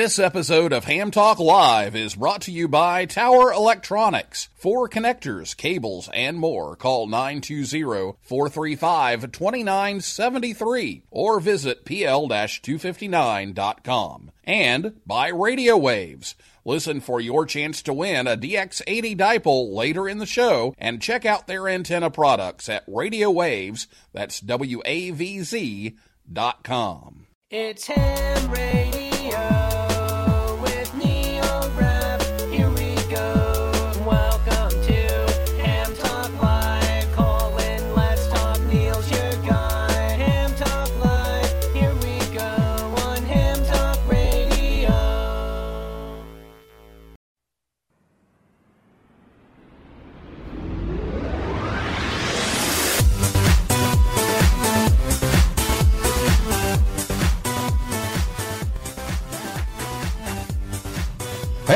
This episode of Ham Talk Live is brought to you by Tower Electronics. For connectors, cables, and more, call 920-435-2973 or visit pl-259.com. And by Radio Wavz. Listen for your chance to win a DX80 dipole later in the show and check out their antenna products at Radio Wavz. That's W-A-V-Z dot com. It's Ham Radio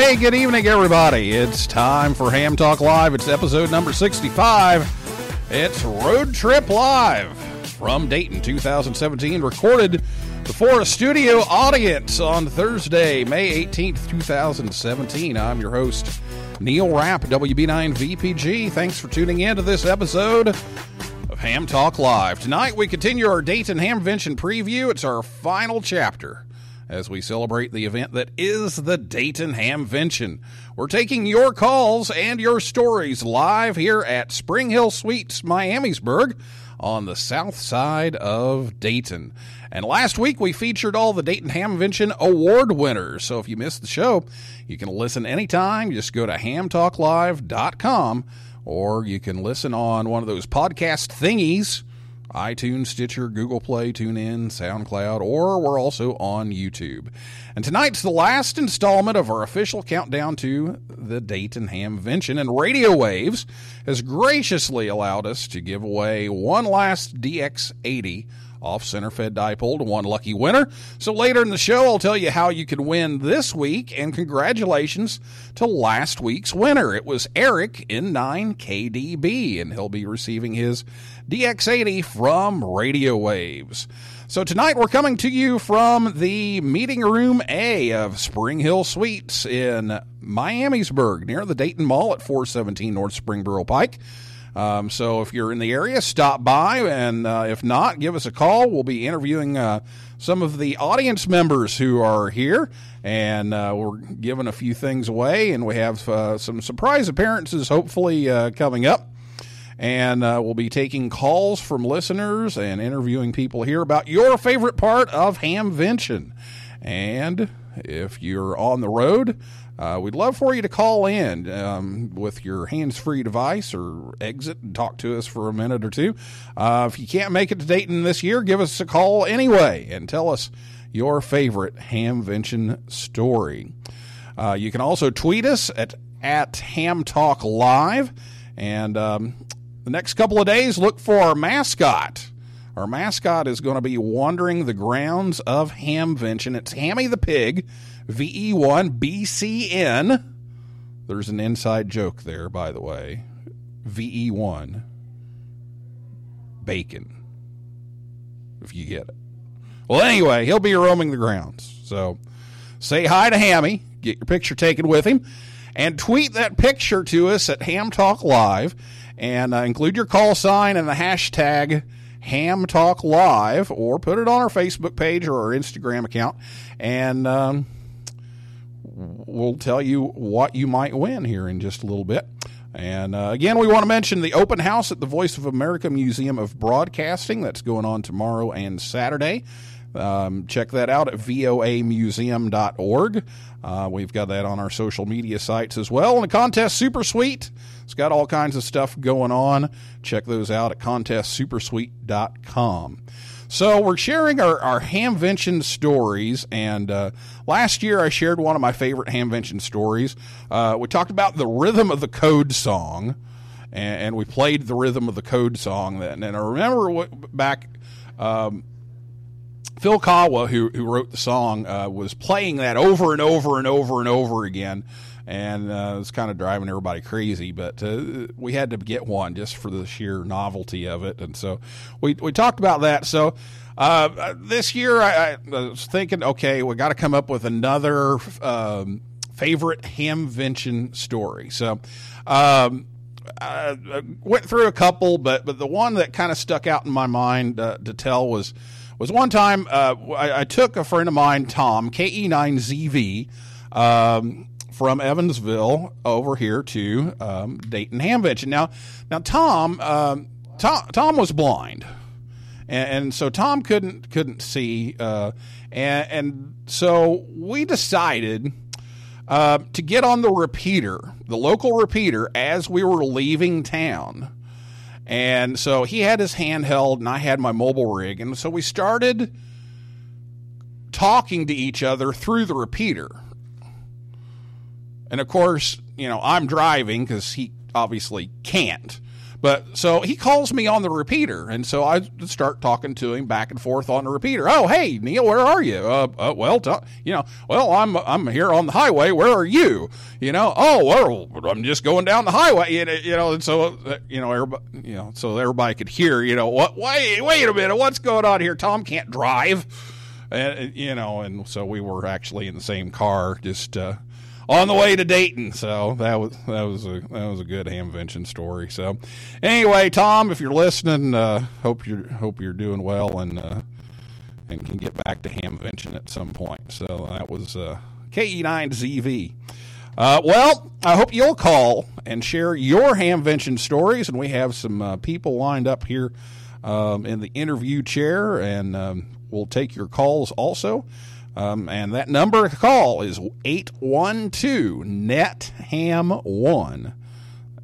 Hey, good evening, everybody. It's time for Ham Talk Live. It's episode number 65. It's Road Trip Live from Dayton 2017, recorded before a studio audience on Thursday, May 18th, 2017. I'm your host, Neil Rapp, WB9VPG. Thanks for tuning in to this episode of Ham Talk Live. Tonight, we continue our Dayton Hamvention preview. It's our final chapter as we celebrate the event that is the Dayton Hamvention. We're taking your calls and your stories live here at Spring Hill Suites, Miamisburg, on the south side of Dayton. And last week we featured all the Dayton Hamvention award winners. So if you missed the show, you can listen anytime. Just go to hamtalklive.com or you can listen on one of those podcast thingies iTunes, Stitcher, Google Play, TuneIn, SoundCloud, or we're also on YouTube. And tonight's the last installment of our official countdown to the Dayton Hamvention, and Radio Wavz has graciously allowed us to give away one last DX80 off center fed dipole to one lucky winner. So later in the show, I'll tell you how you can win this week, and congratulations to last week's winner. It was Eric N9KDB, and he'll be receiving his DX80 from Radio Wavz. So tonight we're coming to you from the meeting room A of Spring Hill Suites in Miamisburg, near the Dayton Mall at 417 North Springboro Pike. Um, so if you're in the area, stop by, and uh, if not, give us a call. We'll be interviewing uh, some of the audience members who are here, and uh, we're giving a few things away, and we have uh, some surprise appearances hopefully uh, coming up. And uh, we'll be taking calls from listeners and interviewing people here about your favorite part of Hamvention. And if you're on the road, uh, we'd love for you to call in um, with your hands free device or exit and talk to us for a minute or two. Uh, if you can't make it to Dayton this year, give us a call anyway and tell us your favorite Hamvention story. Uh, you can also tweet us at, at. And um, the next couple of days, look for our mascot. Our mascot is going to be wandering the grounds of Hamvention. It's Hammy the Pig, VE1 BCN. There's an inside joke there, by the way. VE1 Bacon. If you get it. Well, anyway, he'll be roaming the grounds. So say hi to Hammy, get your picture taken with him, and tweet that picture to us at Ham Talk Live and uh, include your call sign and the hashtag Ham Talk Live, or put it on our Facebook page or our Instagram account, and um, we'll tell you what you might win here in just a little bit. And uh, again, we want to mention the open house at the Voice of America Museum of Broadcasting. That's going on tomorrow and Saturday. Um, check that out at voamuseum.org. Uh, we've got that on our social media sites as well. And the contest Super Suite. It's got all kinds of stuff going on. Check those out at contestsupersuite.com. So we're sharing our, our Hamvention stories, and uh, last year I shared one of my favorite Hamvention stories. Uh, we talked about the rhythm of the code song, and, we played the rhythm of the code song. Then, and I remember back. Um, Phil Kawa, who who wrote the song, uh, was playing that over and over and over and over again, and uh, it was kind of driving everybody crazy. But uh, we had to get one just for the sheer novelty of it, and so we we talked about that. So. Uh, this year, I, I was thinking, okay, we got to come up with another um, favorite Hamvention story. So, um, I went through a couple, but but the one that kind of stuck out in my mind uh, to tell was was one time uh, I, I, took a friend of mine, Tom KE9ZV, um, from Evansville over here to um, Dayton Hamvention. Now, now Tom, um, Tom, Tom was blind, and, and, so Tom couldn't couldn't see, uh, and, and so we decided. Uh, to get on the repeater, the local repeater, as we were leaving town. And so he had his handheld and I had my mobile rig. And so we started talking to each other through the repeater. And of course, you know, I'm driving because he obviously can't. But so he calls me on the repeater, and so I start talking to him back and forth on the repeater. Oh, hey Neil, where are you? Uh, uh, well, you know, well, I'm I'm here on the highway. Where are you? You know, oh, well, I'm just going down the highway. You know, and so uh, you know, everybody, you know, so everybody could hear. You know, what? Wait, wait a minute, what's going on here? Tom can't drive, and you know, and so we were actually in the same car, just. Uh, on the way to Dayton. So that was that was a that was a good Hamvention story. So anyway, Tom, if you're listening, uh, hope you're hope you're doing well and uh, and can get back to Hamvention at some point. So that was uh, KE9ZV. Uh, well, I hope you'll call and share your Hamvention stories, and we have some uh, people lined up here um, in the interview chair, and um, we'll take your calls also. Um, and that number to call is 812 NET HAM 1.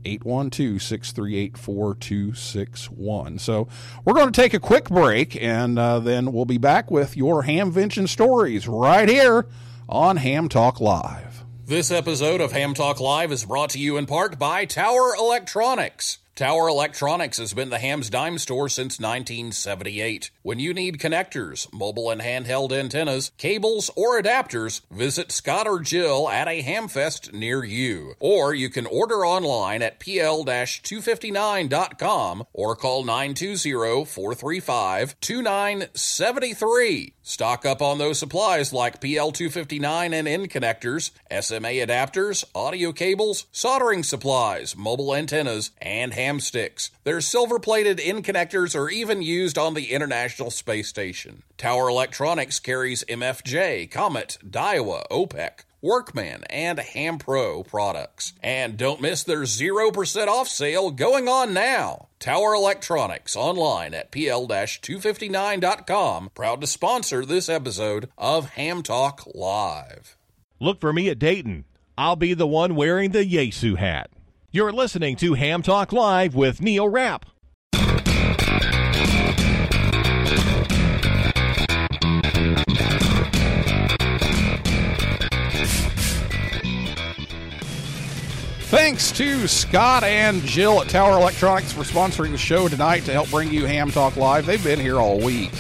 812 638 4261. So we're going to take a quick break and uh, then we'll be back with your Hamvention stories right here on Ham Talk Live. This episode of Ham Talk Live is brought to you in part by Tower Electronics. Tower Electronics has been the Ham's dime store since 1978. When you need connectors, mobile and handheld antennas, cables, or adapters, visit Scott or Jill at a Hamfest near you. Or you can order online at pl-259.com or call 920-435-2973. Stock up on those supplies like PL259 and N connectors, SMA adapters, audio cables, soldering supplies, mobile antennas, and ham sticks. Their silver plated N connectors are even used on the International Space Station. Tower Electronics carries MFJ, Comet, Daiwa, Opek. Workman, and Hampro products. And don't miss their 0% off sale going on now. Tower Electronics online at pl-259.com. Proud to sponsor this episode of Ham Talk Live. Look for me at Dayton. I'll be the one wearing the Yaesu hat. You're listening to Ham Talk Live with Neil Rapp. Thanks to Scott and Jill at Tower Electronics for sponsoring the show tonight to help bring you Ham Talk Live. They've been here all week.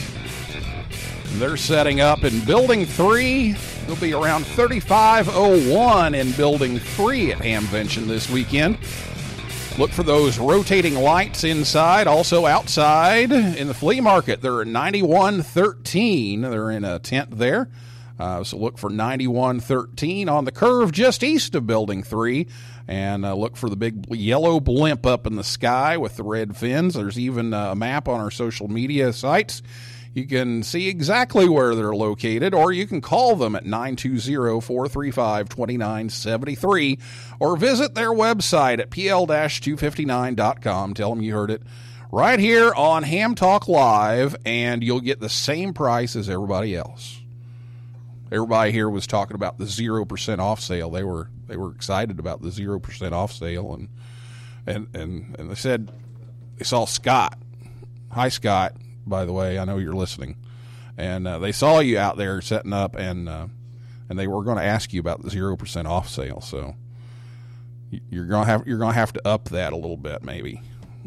They're setting up in Building 3. They'll be around 3501 in Building 3 at Hamvention this weekend. Look for those rotating lights inside, also outside in the flea market. They're at 9113. They're in a tent there. Uh, so look for 9113 on the curve just east of Building 3. And uh, look for the big yellow blimp up in the sky with the red fins. There's even a map on our social media sites. You can see exactly where they're located, or you can call them at 920 435 2973, or visit their website at pl 259.com. Tell them you heard it right here on Ham Talk Live, and you'll get the same price as everybody else everybody here was talking about the zero percent off sale. They were they were excited about the zero percent off sale, and and and and they said they saw Scott. Hi, Scott. by the way. I know you're listening, and uh, they saw you out there setting up, and uh, and they were going to ask you about the zero percent off sale. So you're gonna have you're gonna have to up that a little bit, maybe.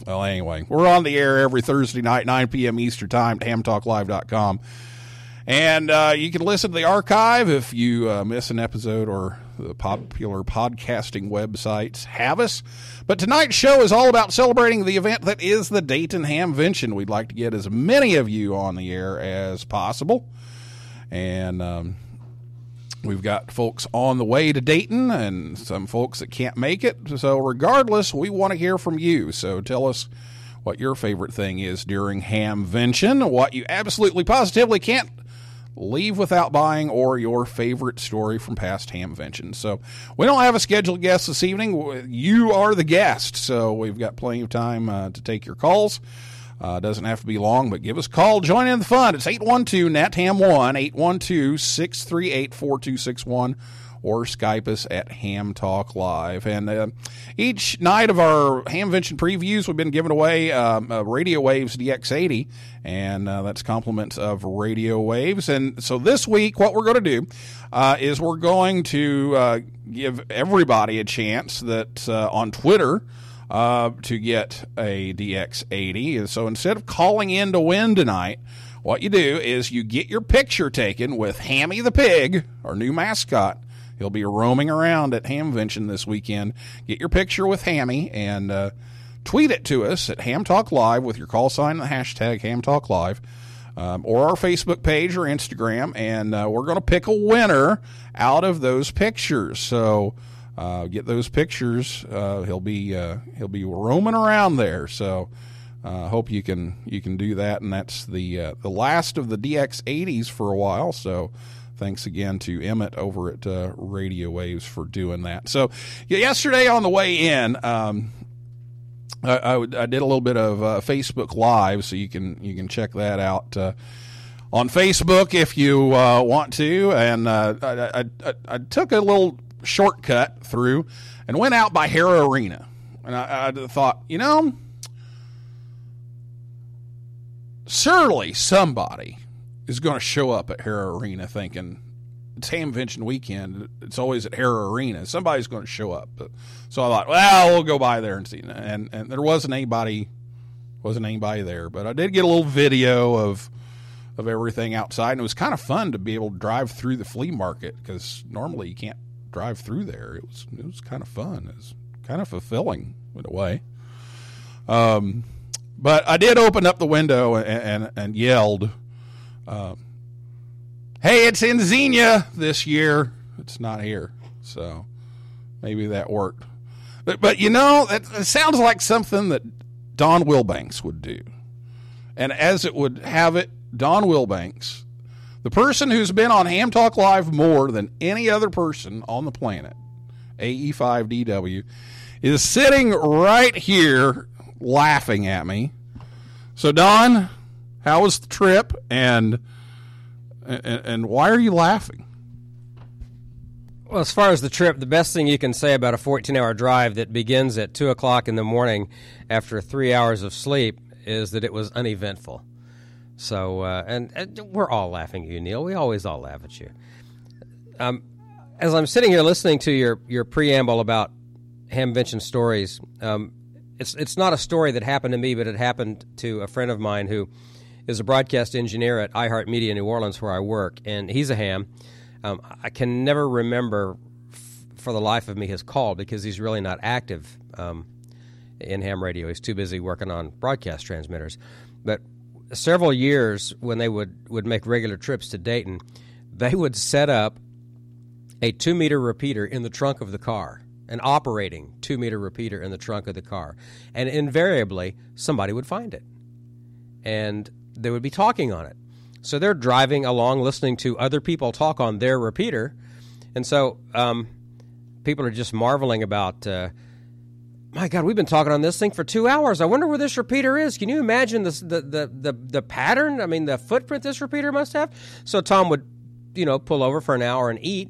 Well, anyway, we're on the air every Thursday night, 9 p.m. Eastern Time hamtalklive.com. And uh, you can listen to the archive if you uh, miss an episode or the popular podcasting websites have us. But tonight's show is all about celebrating the event that is the Dayton Hamvention. We'd like to get as many of you on the air as possible. And um, we've got folks on the way to Dayton and some folks that can't make it. So, regardless, we want to hear from you. So, tell us what your favorite thing is during Hamvention, what you absolutely positively can't leave without buying, or your favorite story from past Hamvention. So we don't have a scheduled guest this evening. You are the guest, so we've got plenty of time uh, to take your calls. Uh, doesn't have to be long, but give us a call. Join in the fun. It's 812 NATHAM1, 812 638 4261, or Skype us at Ham Talk Live. And uh, each night of our Hamvention previews, we've been giving away um, uh, Radio Wavz DX80, and uh, that's compliments of Radio Wavz. And so this week, what we're going to do uh, is we're going to uh, give everybody a chance that uh, on Twitter to get a DX80. And so instead of calling in to win tonight, what you do is you get your picture taken with Hammy the Pig, our new mascot. He'll be roaming around at Hamvention this weekend. Get your picture with Hammy and uh, tweet it to us at Ham Talk Live with your call sign and the hashtag Ham Talk Live. Um, or our Facebook page or Instagram, and uh, we're going to pick a winner out of those pictures. So uh, get those pictures. Uh, he'll be uh, he'll be roaming around there. So uh, hope you can you can do that. And that's the uh, the last of the DX80s for a while. So thanks again to Emmett over at uh, Radio Wavz for doing that. So yesterday on the way in. Um, I, I, I did a little bit of uh, Facebook Live, so you can you can check that out uh, on Facebook if you uh, want to. And uh, I, I, took a little shortcut through and went out by Hara Arena, and I thought, you know, surely somebody is going to show up at Hara Arena thinking it's Hamvention weekend. It's always at Hara Arena. Somebody's going to show up. So I thought, well, we'll go by there and see. And and there wasn't anybody, wasn't anybody there. But I did get a little video of of everything outside, and it was kind of fun to be able to drive through the flea market because normally you can't drive through there. It was it was kind of fun. It was kind of fulfilling in a way. Um, but I did open up the window and and, and yelled. Um, hey, it's in Xenia this year. It's not here. So maybe that worked. But, but you know, it, it sounds like something that Don Wilbanks would do. And as it would have it, Don Wilbanks, the person who's been on Ham Talk Live more than any other person on the planet, AE5DW, is sitting right here laughing at me. So, Don, how was the trip? And and, and why are you laughing? Well, as far as the trip, the best thing you can say about a 14 hour drive that begins at 2 o'clock in the morning after three hours of sleep is that it was uneventful. So, uh, and, and we're all laughing at you, Neil. We always all laugh at you. Um, as I'm sitting here listening to your, your preamble about Hamvention stories, um, it's, it's not a story that happened to me, but it happened to a friend of mine who is a broadcast engineer at iHeartMedia New Orleans, where I work, and he's a ham. Um, I can never remember f- for the life of me his call because he's really not active um, in ham radio. He's too busy working on broadcast transmitters. But several years when they would, would make regular trips to Dayton, they would set up a two meter repeater in the trunk of the car, an operating two meter repeater in the trunk of the car. And invariably, somebody would find it. And they would be talking on it. So they're driving along, listening to other people talk on their repeater, and so um, people are just marveling about. Uh, my God, we've been talking on this thing for two hours. I wonder where this repeater is. Can you imagine this, the, the the the pattern? I mean, the footprint this repeater must have. So Tom would, you know, pull over for an hour and eat,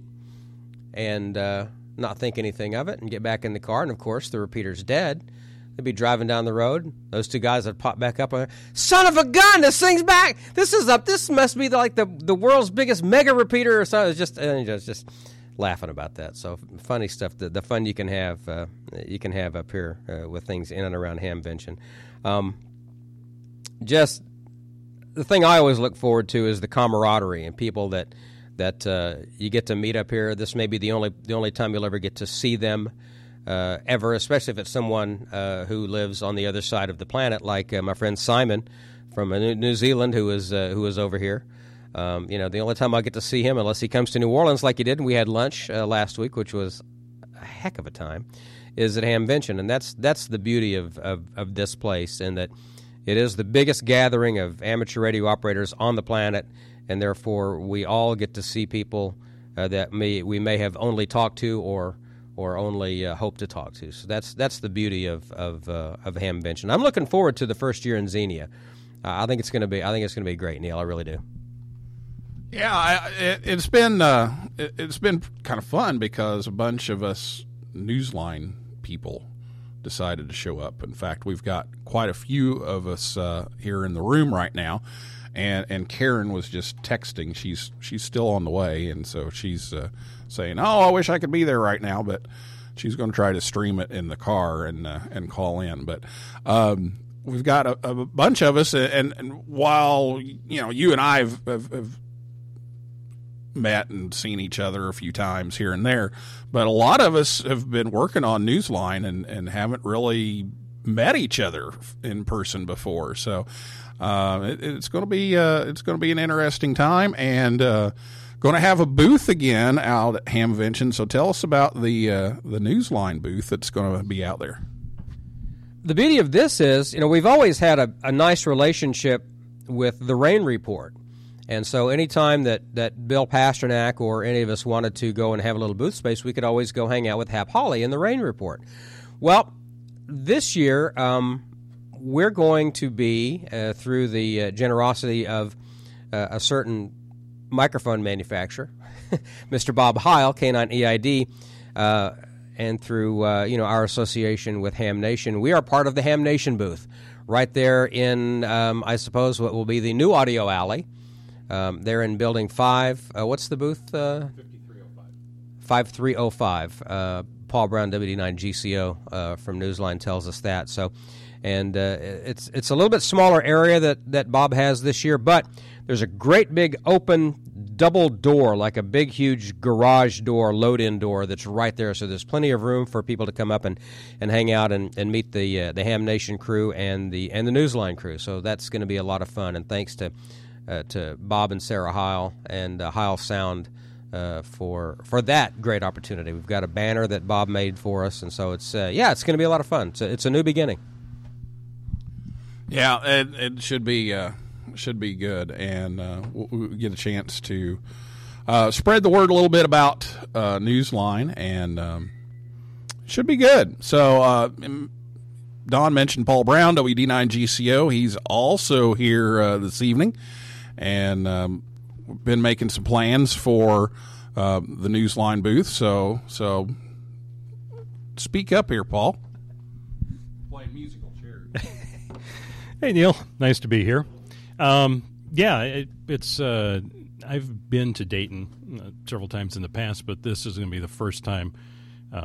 and uh, not think anything of it, and get back in the car. And of course, the repeater's dead. They'd be driving down the road. Those two guys would pop back up. and, Son of a gun! This thing's back. This is up. This must be like the the world's biggest mega repeater or something. Just just just laughing about that. So funny stuff. The, the fun you can have uh, you can have up here uh, with things in and around Hamvention. Um, just the thing I always look forward to is the camaraderie and people that that uh, you get to meet up here. This may be the only the only time you'll ever get to see them uh, ever, especially if it's someone uh, who lives on the other side of the planet, like uh, my friend Simon from uh, New Zealand, who is uh, who is over here. Um, you know, the only time I get to see him, unless he comes to New Orleans like he did, and we had lunch uh, last week, which was a heck of a time, is at Hamvention, and that's that's the beauty of, of, of this place, in that it is the biggest gathering of amateur radio operators on the planet, and therefore we all get to see people that may, we may have only talked to or or only uh, hope to talk to. So that's that's the beauty of of uh, of Hamvention. I'm looking forward to the first year in Xenia. I think it's going to be I think it's going to be great, Neil. I really do. Yeah, I, it, it's been uh, it, it's been kind of fun because a bunch of us Newsline people decided to show up. In fact, we've got quite a few of us uh, here in the room right now, and and Caryn was just texting. She's she's still on the way, and so she's uh, saying, "Oh, I wish I could be there right now," but she's going to try to stream it in the car and uh, and call in. But um, we've got a, a bunch of us, and, and while you know you and I have, have, have met and seen each other a few times here and there, but a lot of us have been working on Newsline and, and haven't really met each other in person before. So uh, it, it's going to be uh, it's going to be an interesting time and. Going to have a booth again out at Hamvention. So tell us about the uh, the Newsline booth that's going to be out there. the beauty of this is, you know, we've always had a, a nice relationship with the Rain Report. And so anytime that, that Bill Pasternak or any of us wanted to go and have a little booth space, we could always go hang out with Hap Holly in the Rain Report. Well, this year, um, we're going to be, uh, through the uh, generosity of uh, a certain microphone manufacturer, Mr. Bob Heil, K9 EID, uh, and through uh, you know our association with Ham Nation, we are part of the Ham Nation booth, right there in um, I suppose what will be the new audio alley. Um, they're in Building Five. Uh, what's the booth? Uh, 5305. Uh, Paul Brown, WD9 GCO uh, from Newsline tells us that. So, and it's it's a little bit smaller area that, that Bob has this year, but there's a great big open double door, like a big huge garage door, load in door that's right there. So there's plenty of room for people to come up and, and hang out and, and meet the uh, the Ham Nation crew and the and the Newsline crew. So that's going to be a lot of fun. And thanks to uh, to Bob and Sarah Heil and uh, Heil Sound uh, for for that great opportunity. We've got a banner that Bob made for us, and so it's uh, yeah, it's going to be a lot of fun. It's a, it's a new beginning. Yeah, it, it should be uh, should be good, and uh, we'll, we'll get a chance to uh, spread the word a little bit about uh, Newsline, and um, should be good. So, uh, Don mentioned Paul Brown, WD9 GCO. He's also here uh, this evening, and um, we've been making some plans for uh, the Newsline booth. So, so speak up here, Paul. Playing musical chairs. Hey Neil, nice to be here. Um, yeah, it, it's uh, I've been to Dayton uh, several times in the past, but this is going to be the first time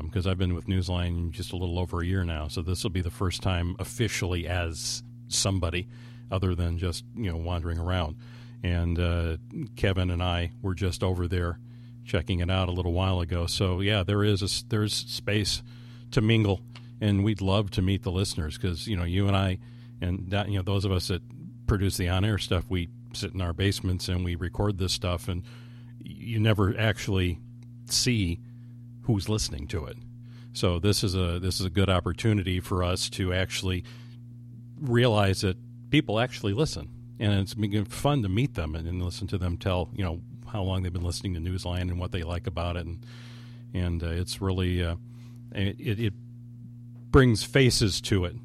because I've been with Newsline just a little over a year now. So this will be the first time officially as somebody other than just you know wandering around. And uh, Kevin and I were just over there checking it out a little while ago. So yeah, there is a, there's space to mingle, and we'd love to meet the listeners because you know you and I and that, you know those of us that produce the on-air stuff, we sit in our basements and we record this stuff, and you never actually see who's listening to it. So this is a this is a good opportunity for us to actually realize that people actually listen, and it's been fun to meet them and, and listen to them tell you know how long they've been listening to Newsline and what they like about it, and and uh, it's really uh, it, it brings faces to it.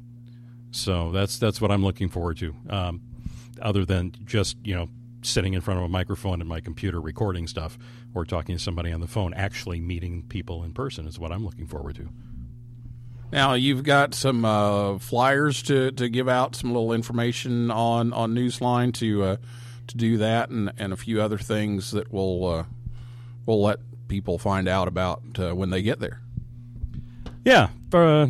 So that's that's what I'm looking forward to. Um, other than just you know sitting in front of a microphone and my computer recording stuff or talking to somebody on the phone, actually meeting people in person is what I'm looking forward to. Now you've got some uh, flyers to, to give out, some little information on, on Newsline to uh, to do that, and, and a few other things that we'll uh, we'll let people find out about uh, when they get there. Yeah, for, uh,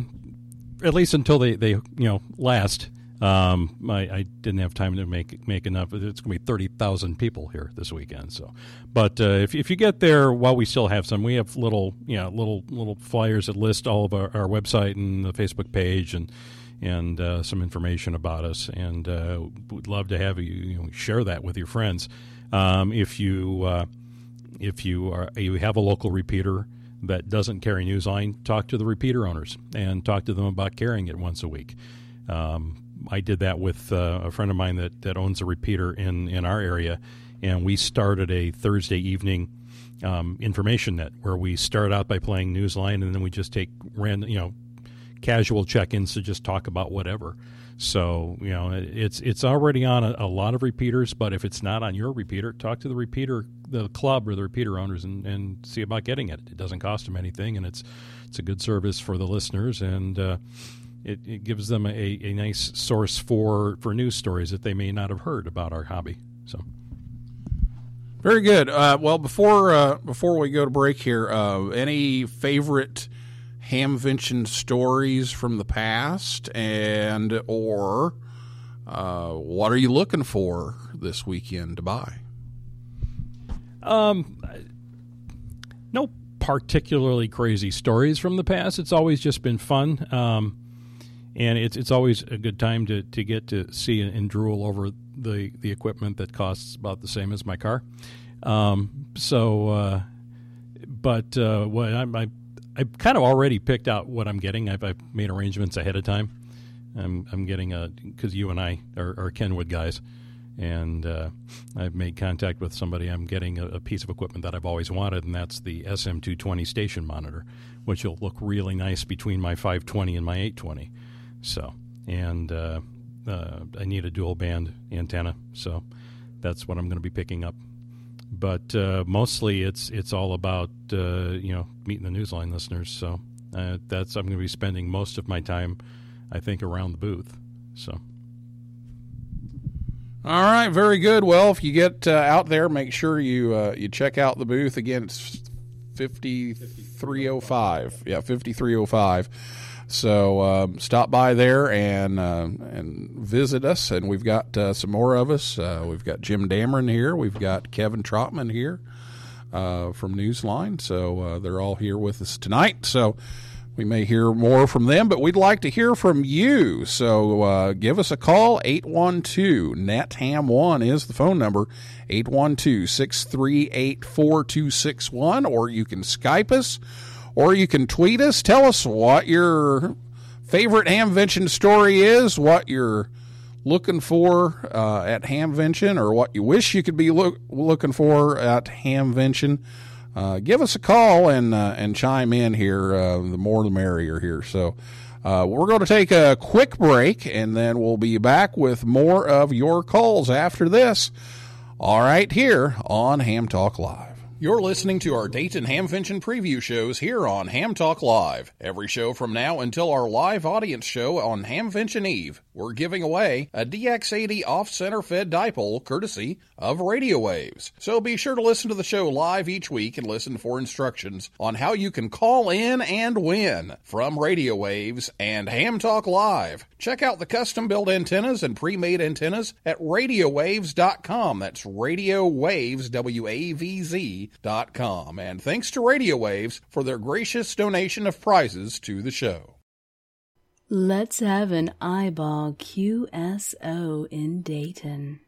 at least until they, they you know last. Um, I, I didn't have time to make make enough. It's going to be thirty thousand people here this weekend. So, but uh, if if you get there while we still have some, we have little you know little little flyers that list all of our, our website and the Facebook page and and uh, some information about us. And uh, would love to have you, you know, share that with your friends. Um, if you uh, if you are you have a local repeater that doesn't carry Newsline, talk to the repeater owners and talk to them about carrying it once a week. Um, I did that with uh, a friend of mine that, that owns a repeater in, in our area, and we started a Thursday evening um, information net where we start out by playing Newsline, and then we just take random, you know, casual check-ins to just talk about whatever. So you know, it's it's already on a, a, lot of repeaters, but if it's not on your repeater, talk to the repeater, the club or the repeater owners, and, and see about getting it. It doesn't cost them anything, and it's it's a good service for the listeners, and uh, it, it gives them a, a nice source for for news stories that they may not have heard about our hobby. So. Very good. Uh, well, before uh, before we go to break here, uh, any favorite hamvention stories from the past, and or uh, what are you looking for this weekend to buy? Um, no particularly crazy stories from the past. It's always just been fun, um, and it's it's always a good time to, to get to see and drool over the the equipment that costs about the same as my car. Um, so, uh, but uh, what I, I I've kind of already picked out what I'm getting. I've, I've made arrangements ahead of time. I'm, I'm getting a because you and I are, are Kenwood guys, and uh, I've made contact with somebody. I'm getting a, a, piece of equipment that I've always wanted, and that's the SM220 station monitor, which will look really nice between my 520 and my 820. So, and uh, uh, I need a dual band antenna, so that's what I'm going to be picking up but uh, mostly it's it's all about uh, you know meeting the Newsline listeners. So uh, that's I'm going to be spending most of my time, I think, around the booth. So. All right, very good. Well, if you get uh, out there, make sure you uh, you check out the booth again. It's fifty three oh five. Yeah, fifty three oh five. So um, stop by there and uh, and visit us. And we've got uh, some more of us. Uh, we've got Jim Damron here. We've got Kevin Trotman here uh, from Newsline. So uh, they're all here with us tonight. So we may hear more from them, but we'd like to hear from you. So uh, give us a call. 812 NetHam1 is the phone number. 812 638 4261. Or you can Skype us or you can tweet us. Tell us what your favorite Hamvention story is, what you're looking for uh, at Hamvention, or what you wish you could be look, looking for at Hamvention. Uh, give us a call and uh, and chime in here. Uh, the more the merrier here. So. Uh, we're going to take a quick break and then we'll be back with more of your calls after this. All right, here on Ham Talk Live. You're listening to our Dayton Hamvention preview shows here on Ham Talk Live. Every show from now until our live audience show on Hamvention Eve, we're giving away a DX80 off-center fed dipole courtesy of Radio Wavz. So be sure to listen to the show live each week and listen for instructions on how you can call in and win from Radio Wavz and Ham Talk Live. Check out the custom built antennas and pre-made antennas at radiowavz.com. That's Radio Wavz, W-A-V-Z dot com. And thanks to Radio Wavz for their gracious donation of prizes to the show. Let's have an eyeball QSO in Dayton.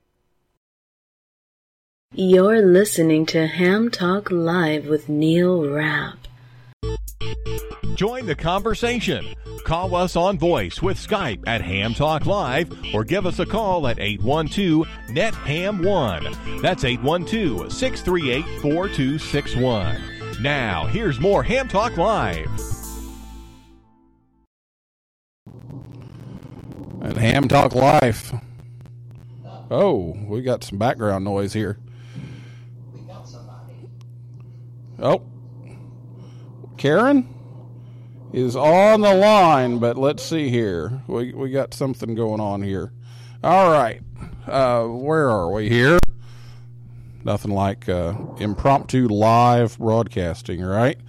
You're listening to Ham Talk Live with Neil Rapp. Join the conversation. Call us on voice with Skype at Ham Talk Live or give us a call at 812 NET HAM 1. That's 812 638 4261. Now, here's more Ham Talk Live. At Ham Talk Live. Oh, we got some background noise here. Oh, Caryn? is on the line, but let's see here. We we got something going on here. All right, uh, where are we here? Nothing like uh, impromptu live broadcasting, right?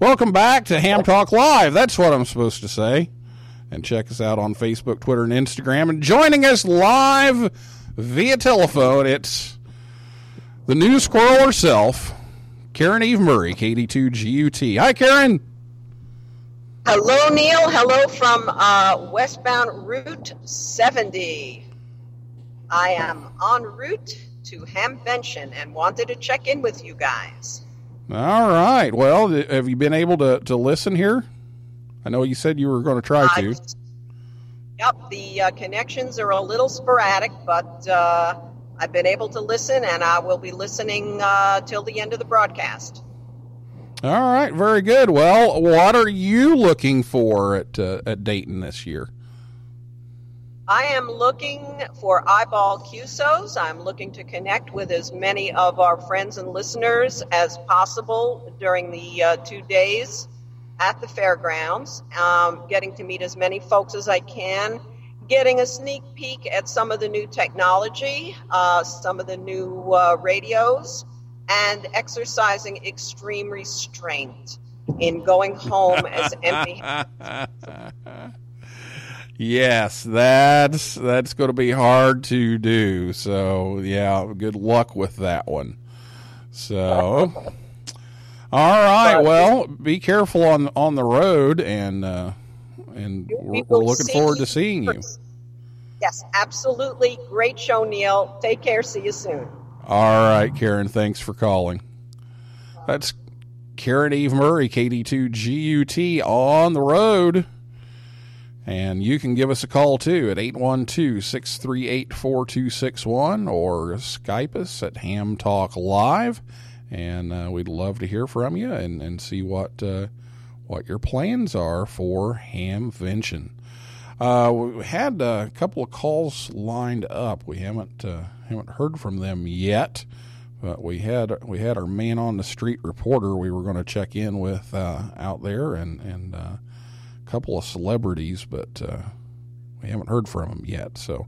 Welcome back to Ham Talk Live. That's what I'm supposed to say. And check us out on Facebook, Twitter, and Instagram. And joining us live via telephone, it's the news squirrel herself, Caryn Eve Murray, KD2GUT. Hi, Caryn. Hello, Neil. Hello from uh, westbound Route 70. I am en route to Hamvention and wanted to check in with you guys. All right. Well, have you been able to, to listen here? I know you said you were going to try to. Yep, the uh, connections are a little sporadic, but uh, I've been able to listen, and I will be listening uh, till the end of the broadcast. All right. Very good. Well, what are you looking for at uh, at Dayton this year? I am looking for eyeball QSOs. I'm looking to connect with as many of our friends and listeners as possible during the uh, two days at the fairgrounds, um, getting to meet as many folks as I can, getting a sneak peek at some of the new technology, uh, some of the new uh, radios, and exercising extreme restraint in going home as empty. Yes, that's that's going to be hard to do. So, yeah, good luck with that one. So, all right. Well, be careful on on the road, and uh, and we're, We we're looking forward to seeing you. Yes, absolutely. Great show, Neil. Take care. See you soon. All right, Caryn. Thanks for calling. That's Caryn Eve Murray, KD2GUT on the road. And you can give us a call too at 812 638 4261 or Skype us at Ham Talk Live. And uh, we'd love to hear from you and, and see what uh, what your plans are for Hamvention. Uh, we had a couple of calls lined up. We haven't uh, haven't heard from them yet, but we had we had our man on the street reporter. We were going to check in with uh, out there and and uh, a couple of celebrities, but we haven't heard from them yet. So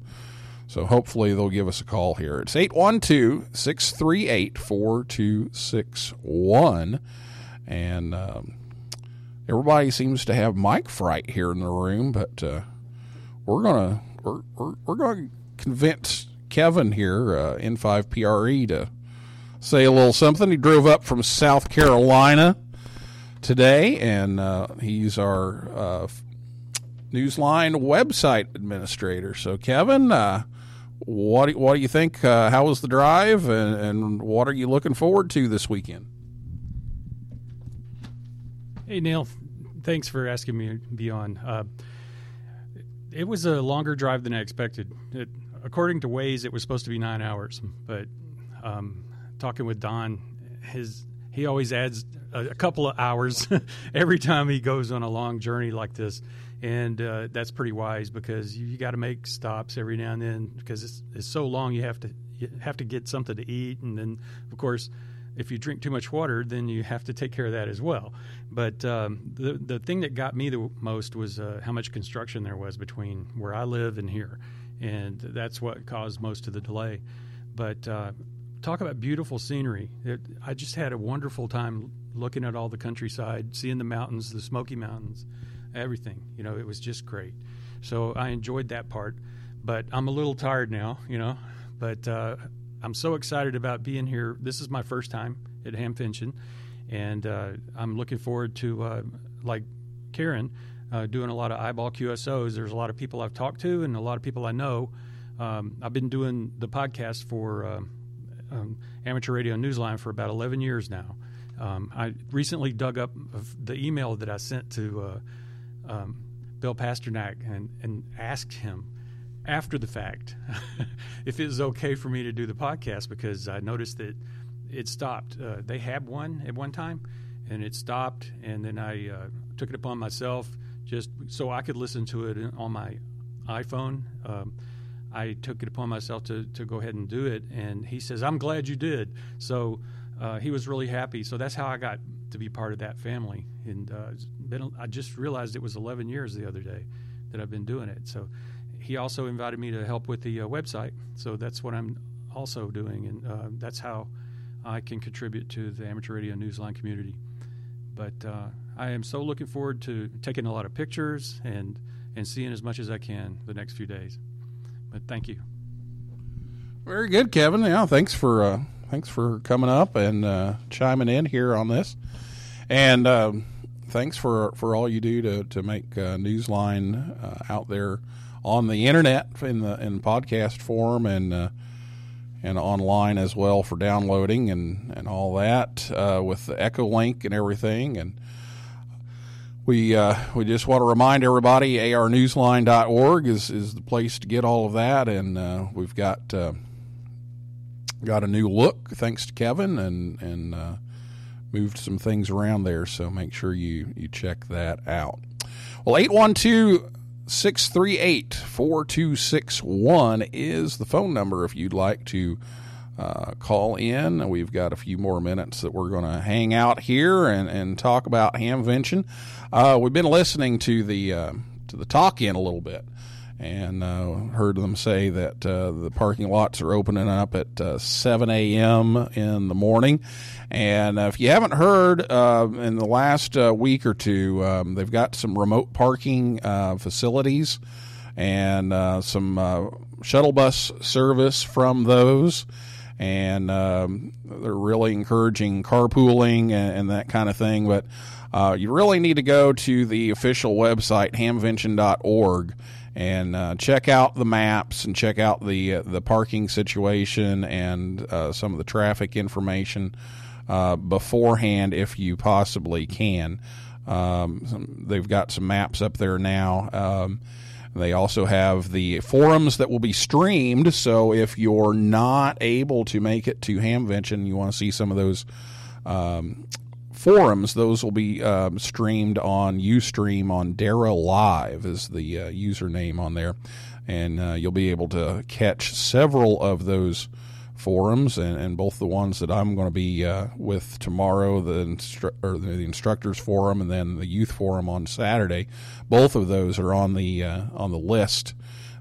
so hopefully they'll give us a call here. It's 812-638-4261 and um, everybody seems to have mic fright here in the room, but uh, we're gonna we're, we're, we're gonna convince Kevin here uh, N5 PRE to say a little something. He drove up from South Carolina today, and uh, he's our uh, Newsline website administrator. So, Kevin, uh, what do, what do you think? Uh, how was the drive, and, and what are you looking forward to this weekend? Hey, Neil. Thanks for asking me to be on. Uh, it was a longer drive than I expected. It, according to Waze, it was supposed to be nine hours, but um, talking with Don, his he always adds a, a couple of hours every time he goes on a long journey like this, and uh, that's pretty wise because you, you got to make stops every now and then because it's it's so long. You have to you have to get something to eat, and then of course if you drink too much water, then you have to take care of that as well. But um, the the thing that got me the most was uh, how much construction there was between where I live and here, and that's what caused most of the delay. But uh, talk about beautiful scenery. It, I just had a wonderful time looking at all the countryside, seeing the mountains, the Smoky Mountains, everything. You know, it was just great. So I enjoyed that part. But I'm a little tired now, you know. But uh, I'm so excited about being here. This is my first time at Hamvention, and uh, I'm looking forward to, uh, like Caryn, uh, doing a lot of eyeball QSOs. There's a lot of people I've talked to and a lot of people I know. Um, I've been doing the podcast for uh, um, Amateur Radio Newsline for about 11 years now. Um, I recently dug up the email that I sent to uh, um, Bill Pasternak and, and asked him after the fact if it was okay for me to do the podcast because I noticed that it stopped. Uh, they had one at one time, and it stopped, and then I uh, took it upon myself just so I could listen to it on my iPhone. Um, I took it upon myself to, to go ahead and do it, and he says, "I'm glad you did." So uh, he was really happy. So that's how I got to be part of that family, and uh, been I just realized it was 11 years the other day that I've been doing it. So he also invited me to help with the uh, website. So that's what I'm also doing, and uh, that's how I can contribute to the amateur radio newsline community. But uh, I am so looking forward to taking a lot of pictures and and seeing as much as I can the next few days. But thank you. Very good, Kevin. Yeah, thanks for uh, thanks for coming up and uh, chiming in here on this, and um, thanks for for all you do to to make uh, Newsline uh, out there on the internet in the in podcast form and uh, and online as well for downloading and and all that uh, with the Echo Link and everything and. We, uh, we just want to remind everybody arnewsline.org is, is the place to get all of that. And uh, we've got got a new look thanks to Kevin and, and moved some things around there. So make sure you, you check that out. Well, 812 638 4261 is the phone number if you'd like to uh, call in. We've got a few more minutes that we're going to hang out here and, and talk about Hamvention. Uh, we've been listening to the uh, to the talk in a little bit and uh, heard them say that uh, the parking lots are opening up at uh, 7 a.m. in the morning. And if you haven't heard, uh, in the last uh, week or two, um, they've got some remote parking uh, facilities and some shuttle bus service from those. And um, they're really encouraging carpooling and, and that kind of thing. But you really need to go to the official website, hamvention.org, and uh, check out the maps and check out the uh, the parking situation and uh, some of the traffic information uh, beforehand if you possibly can. Um, some, they've got some maps up there now. Um, they also have the forums that will be streamed. So if you're not able to make it to Hamvention, you want to see some of those um, forums, those will be um, streamed on Ustream on Dara Live is the uh, username on there, and uh, you'll be able to catch several of those forums, and, and both the ones that I'm going to be uh, with tomorrow, the instru- or the instructors forum, and then the youth forum on Saturday. Both of those are on the uh, on the list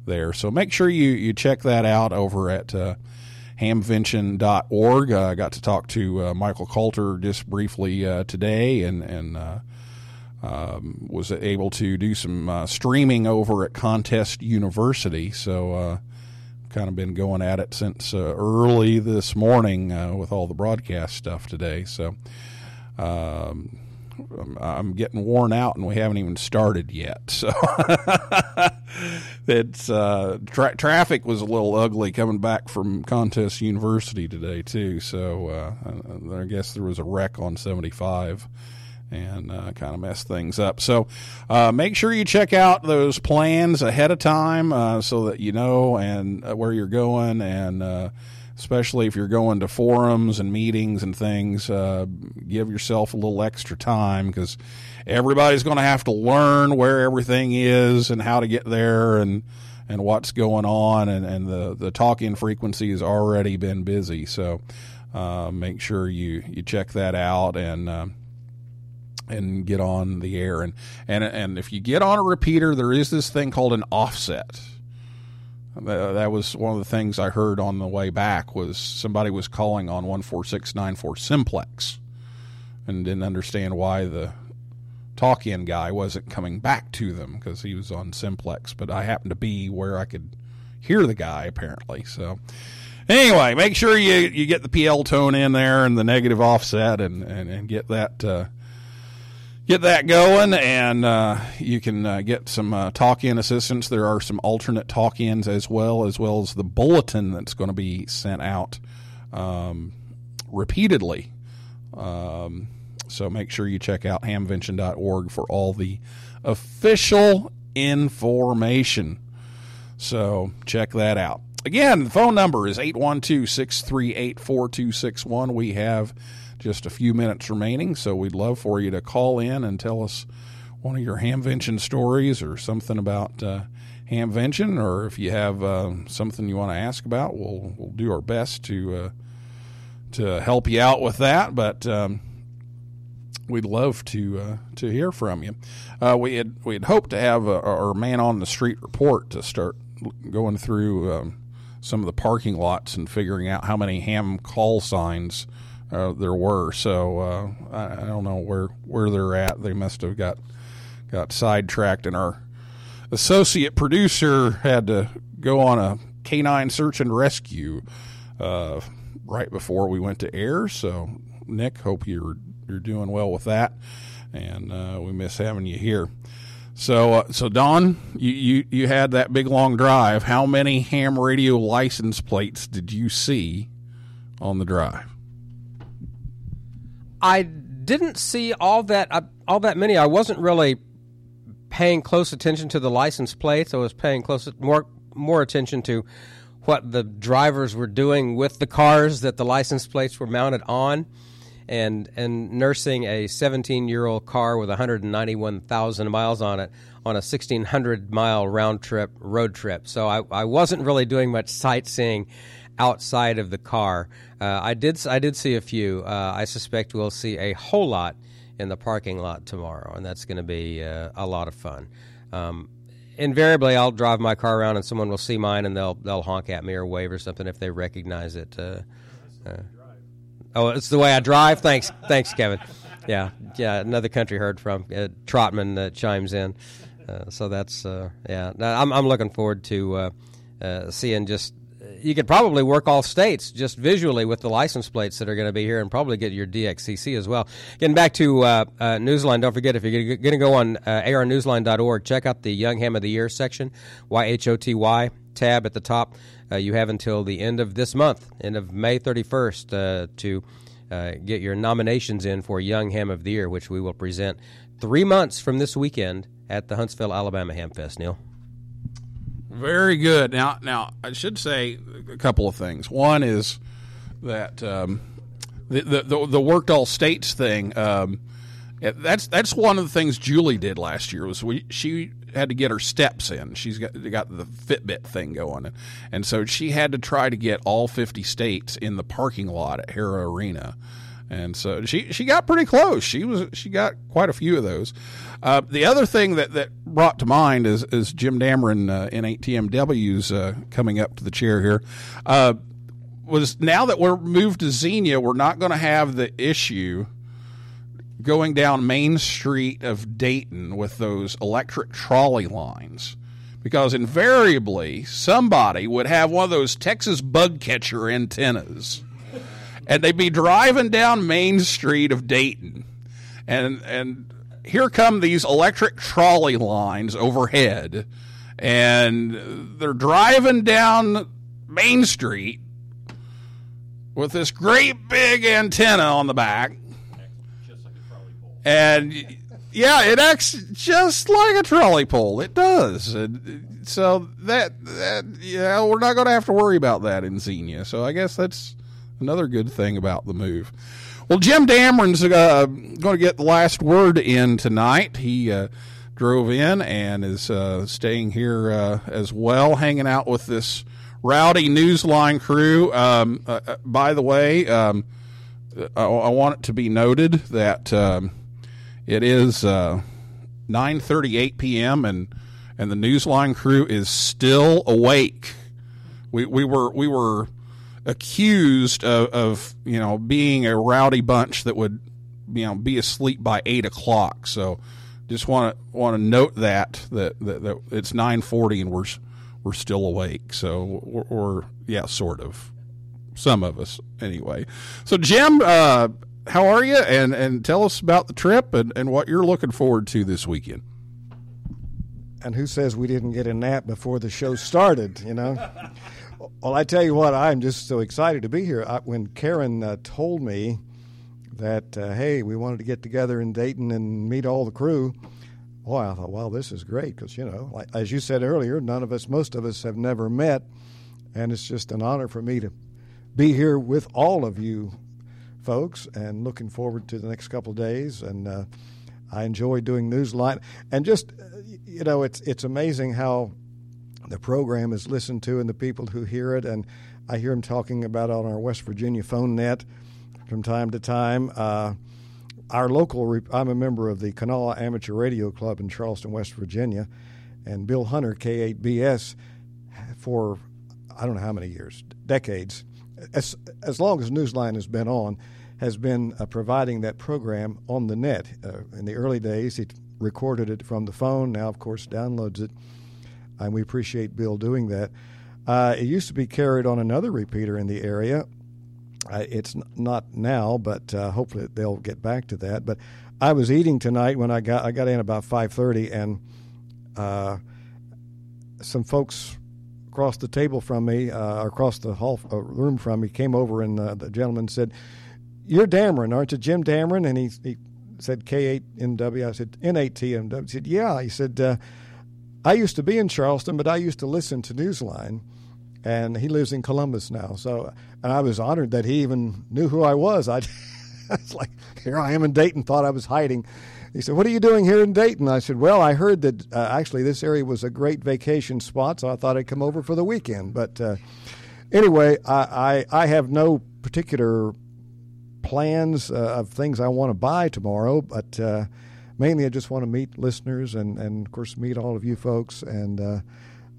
there, so make sure you you check that out over at. Uh, hamvention.org. Uh, I got to talk to uh, Michael Coulter just briefly uh, today and, and uh, um, was able to do some uh, streaming over at Contest University. So, uh, kind of been going at it since early this morning with all the broadcast stuff today. So, um, I'm getting worn out, and we haven't even started yet. So it's uh, tra- traffic was a little ugly coming back from Contest University today too. So uh, I guess there was a wreck on 75 and uh, kind of messed things up. So uh, make sure you check out those plans ahead of time uh, so that you know and uh, where you're going and uh, especially if you're going to forums and meetings and things, uh, give yourself a little extra time because everybody's going to have to learn where everything is and how to get there and and what's going on and, and the, the talk-in frequency has already been busy. So uh, make sure you, you check that out and uh, and get on the air and, and and if you get on a repeater, there is this thing called an offset that was one of the things I heard on the way back was somebody was calling on 14694 simplex and didn't understand why the talk in guy wasn't coming back to them because he was on simplex but I happened to be where I could hear the guy apparently so. Anyway make sure you you get the PL tone in there and the negative offset and and, and get that uh, get that going, and uh, you can uh, get some uh, talk-in assistance. There are some alternate talk-ins as well, as well as the bulletin that's going to be sent out um, repeatedly. Um, so make sure you check out hamvention.org for all the official information. So check that out. Again, the phone number is 812 638 4261. We have just a few minutes remaining, so we'd love for you to call in and tell us one of your hamvention stories or something about uh, hamvention, or if you have uh, something you want to ask about, we'll we'll do our best to uh, to help you out with that. But um, we'd love to uh, to hear from you. Uh, we had we had hoped to have a, our man on the street report to start going through um, some of the parking lots and figuring out how many ham call signs uh, there were. So uh, I, I don't know where where they're at. They must have got got sidetracked, and our associate producer had to go on a canine search and rescue uh, right before we went to air. So Nick, hope you're you're doing well with that, and uh, we miss having you here. So, uh, so Don, you, you you had that big long drive. How many ham radio license plates did you see on the drive? I didn't see all that uh, all that many. I wasn't really paying close attention to the license plates. I was paying close more more attention to what the drivers were doing with the cars that the license plates were mounted on, and and nursing a 17 year old car with 191,000 miles on it on a 1600 mile round trip road trip. So I, I wasn't really doing much sightseeing outside of the car. Uh, I did I did see a few. Uh, I suspect we'll see a whole lot in the parking lot tomorrow, and that's going to be uh, a lot of fun. Um, invariably, I'll drive my car around, and someone will see mine, and they'll they'll honk at me or wave or something if they recognize it. Uh, uh, oh, it's the way I drive. Thanks, thanks, Kevin. Yeah, yeah. Another country heard from uh, Trotman chimes in. So that's yeah. I'm I'm looking forward to uh, seeing just. You could probably work all states just visually with the license plates that are going to be here, and probably get your DXCC as well. Getting back to uh, uh, Newsline, don't forget if you're going to go on uh, arnewsline.org, check out the Young Ham of the Year section, Y H O T Y tab at the top. Uh, you have until the end of this month, end of May 31st, uh, to uh, get your nominations in for Young Ham of the Year, which we will present three months from this weekend at the Huntsville, Alabama Ham Fest. Neil. Very good. Now, now I should say a couple of things. One is that um, the, the the the worked all states thing. Um, that's that's one of the things Julie did last year. Was we she had to get her steps in. She's got got the Fitbit thing going, and so she had to try to get all fifty states in the parking lot at Hara Arena. And so she she got pretty close. She was she got quite a few of those. Uh, the other thing that, that brought to mind is is Jim Damron uh, N8TMW's uh, coming up to the chair here. Uh, was now that we're moved to Xenia, we're not going to have the issue going down Main Street of Dayton with those electric trolley lines. Because invariably, somebody would have one of those Texas bug catcher antennas and they'd be driving down Main Street of Dayton, and and here come these electric trolley lines overhead, and they're driving down Main Street with this great big antenna on the back, and yeah, it acts just like a trolley pole. It does. So that, that yeah, we're not going to have to worry about that in Xenia. So I guess that's another good thing about the move. Well, Jim Damron's uh, going to get the last word in tonight. He uh, drove in and is uh, staying here uh, as well, hanging out with this rowdy Newsline crew. Um, uh, uh, by the way, um, I, I want it to be noted that um, it is uh, 9:38 p.m. and and the Newsline crew is still awake. We we were we were accused of, of you know being a rowdy bunch that would you know be asleep by eight o'clock. So just want to want to note that, that that that it's nine forty and we're we're still awake. So we're yeah, sort of. Some of us anyway. So Jim, uh, how are you? And and tell us about the trip and, and what you're looking forward to this weekend. And who says we didn't get a nap before the show started? You know. Well, I tell you what, I'm just so excited to be here. I, when Caryn uh, told me that, uh, hey, we wanted to get together in Dayton and meet all the crew, boy, I thought, wow, this is great because, you know, like, as you said earlier, none of us, most of us have never met. And it's just an honor for me to be here with all of you folks and looking forward to the next couple of days. And uh, I enjoy doing Newsline. And just, uh, you know, it's, it's amazing how the program is listened to and the people who hear it. And I hear them talking about it on our West Virginia phone net from time to time. Uh, our local. Re- I'm a member of the Kanawha Amateur Radio Club in Charleston, West Virginia, and Bill Hunter, K8BS, for I don't know how many years, decades, as as long as Newsline has been on, has been uh, providing that program on the net. Uh, in the early days, he recorded it from the phone. Now, of course, downloads it, and we appreciate Bill doing that. Uh, it used to be carried on another repeater in the area. Uh, it's not now, but uh, hopefully they'll get back to that. But I was eating tonight when I got I got in about five thirty, and uh, some folks across the table from me, uh, across the hall uh, room from me, came over, and the gentleman said, "You're Damron, aren't you, Jim Damron?" And he, he said K8NW. I said N8TMW. He said, "Yeah." He said, "I used to be in Charleston, but I used to listen to Newsline." And he lives in Columbus now. So, and I was honored that he even knew who I was. I, I was like, here I am in Dayton, thought I was hiding. He said, What are you doing here in Dayton? I said, Well, I heard that uh, actually this area was a great vacation spot, so I thought I'd come over for the weekend. But uh, anyway, I, I, I have no particular plans uh, of things I want to buy tomorrow, but uh, mainly I just want to meet listeners and, and, of course, meet all of you folks. And uh,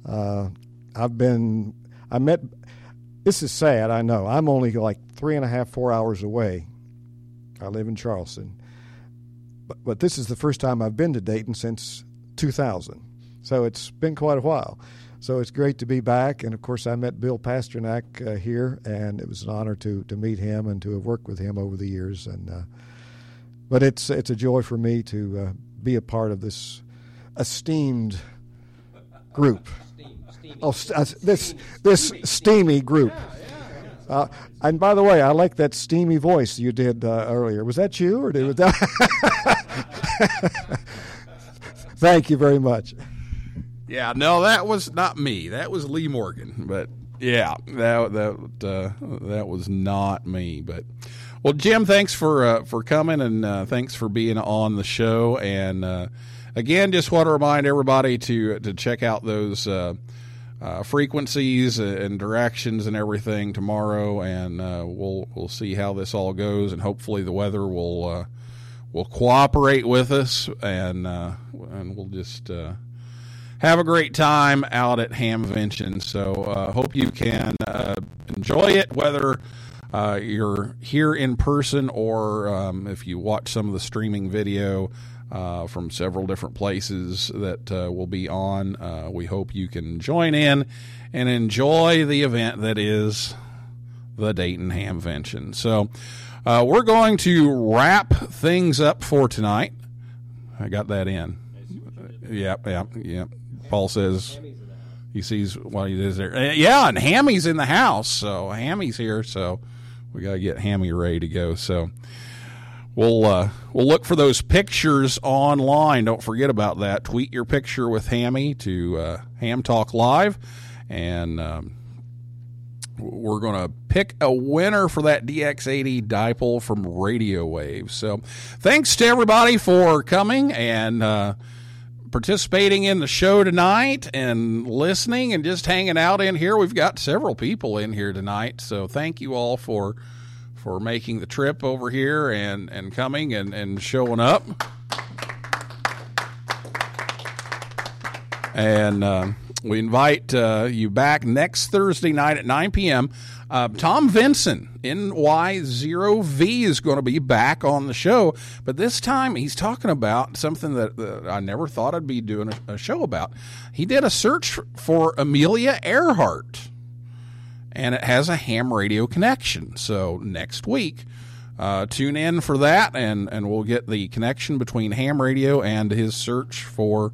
uh, I've been, I met, this is sad, I know. I'm only like three and a half, four hours away. I live in Charleston but, but this is the first time I've been to Dayton since 2000. So it's been quite a while. So it's great to be back. And of course, I met Bill Pasternak uh, here, and it was an honor to, to meet him and to have worked with him over the years. And uh, but it's it's a joy for me to uh, be a part of this esteemed group. Oh, st- uh, this this steamy group. Uh, and by the way, I like that steamy voice you did uh, earlier. Was that you, or did was that? Thank you very much. Yeah, no, that was not me. That was Lee Morgan. But yeah, that that uh, that was not me. But well, Jim, thanks for uh, for coming and uh, thanks for being on the show. And uh, again, just want to remind everybody to to check out those. Uh, uh, frequencies and directions and everything tomorrow, and uh, we'll we'll see how this all goes, and hopefully the weather will will cooperate with us, and and we'll just have a great time out at Hamvention. So hope you can enjoy it, whether. You're here in person, or um, if you watch some of the streaming video, uh, from several different places that uh, will be on. Uh, we hope you can join in and enjoy the event that is the Dayton Hamvention. So uh, we're going to wrap things up for tonight. I got that in. Yep, yep, yep. Paul says he sees what he is there. Uh, yeah, and Hammy's in the house, so Hammy's here, so we got to get Hammy ready to go. So we'll uh, we'll look for those pictures online. Don't forget about that. Tweet your picture with Hammy to uh, Ham Talk Live, and um, we're going to pick a winner for that DX80 dipole from Radio Wavz. So, thanks to everybody for coming and. Uh, participating in the show tonight and listening and just hanging out in here. We've got several people in here tonight, so thank you all for for making the trip over here and, and coming and, and showing up. And uh, we invite uh, you back next Thursday night at 9 p.m. Uh, Tom Vinson, NY0V, is going to be back on the show, but this time he's talking about something that, I never thought I'd be doing a, a show about. He did a search for Amelia Earhart and it has a ham radio connection. So next week, uh, tune in for that, and, and we'll get the connection between ham radio and his search for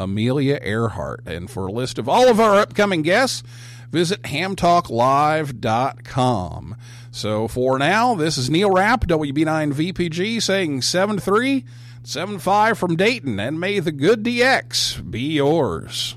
Amelia Earhart. And for a list of all of our upcoming guests, visit hamtalklive.com. So for now, this is Neil Rapp, WB9VPG, saying 73 75 from Dayton, and may the good DX be yours.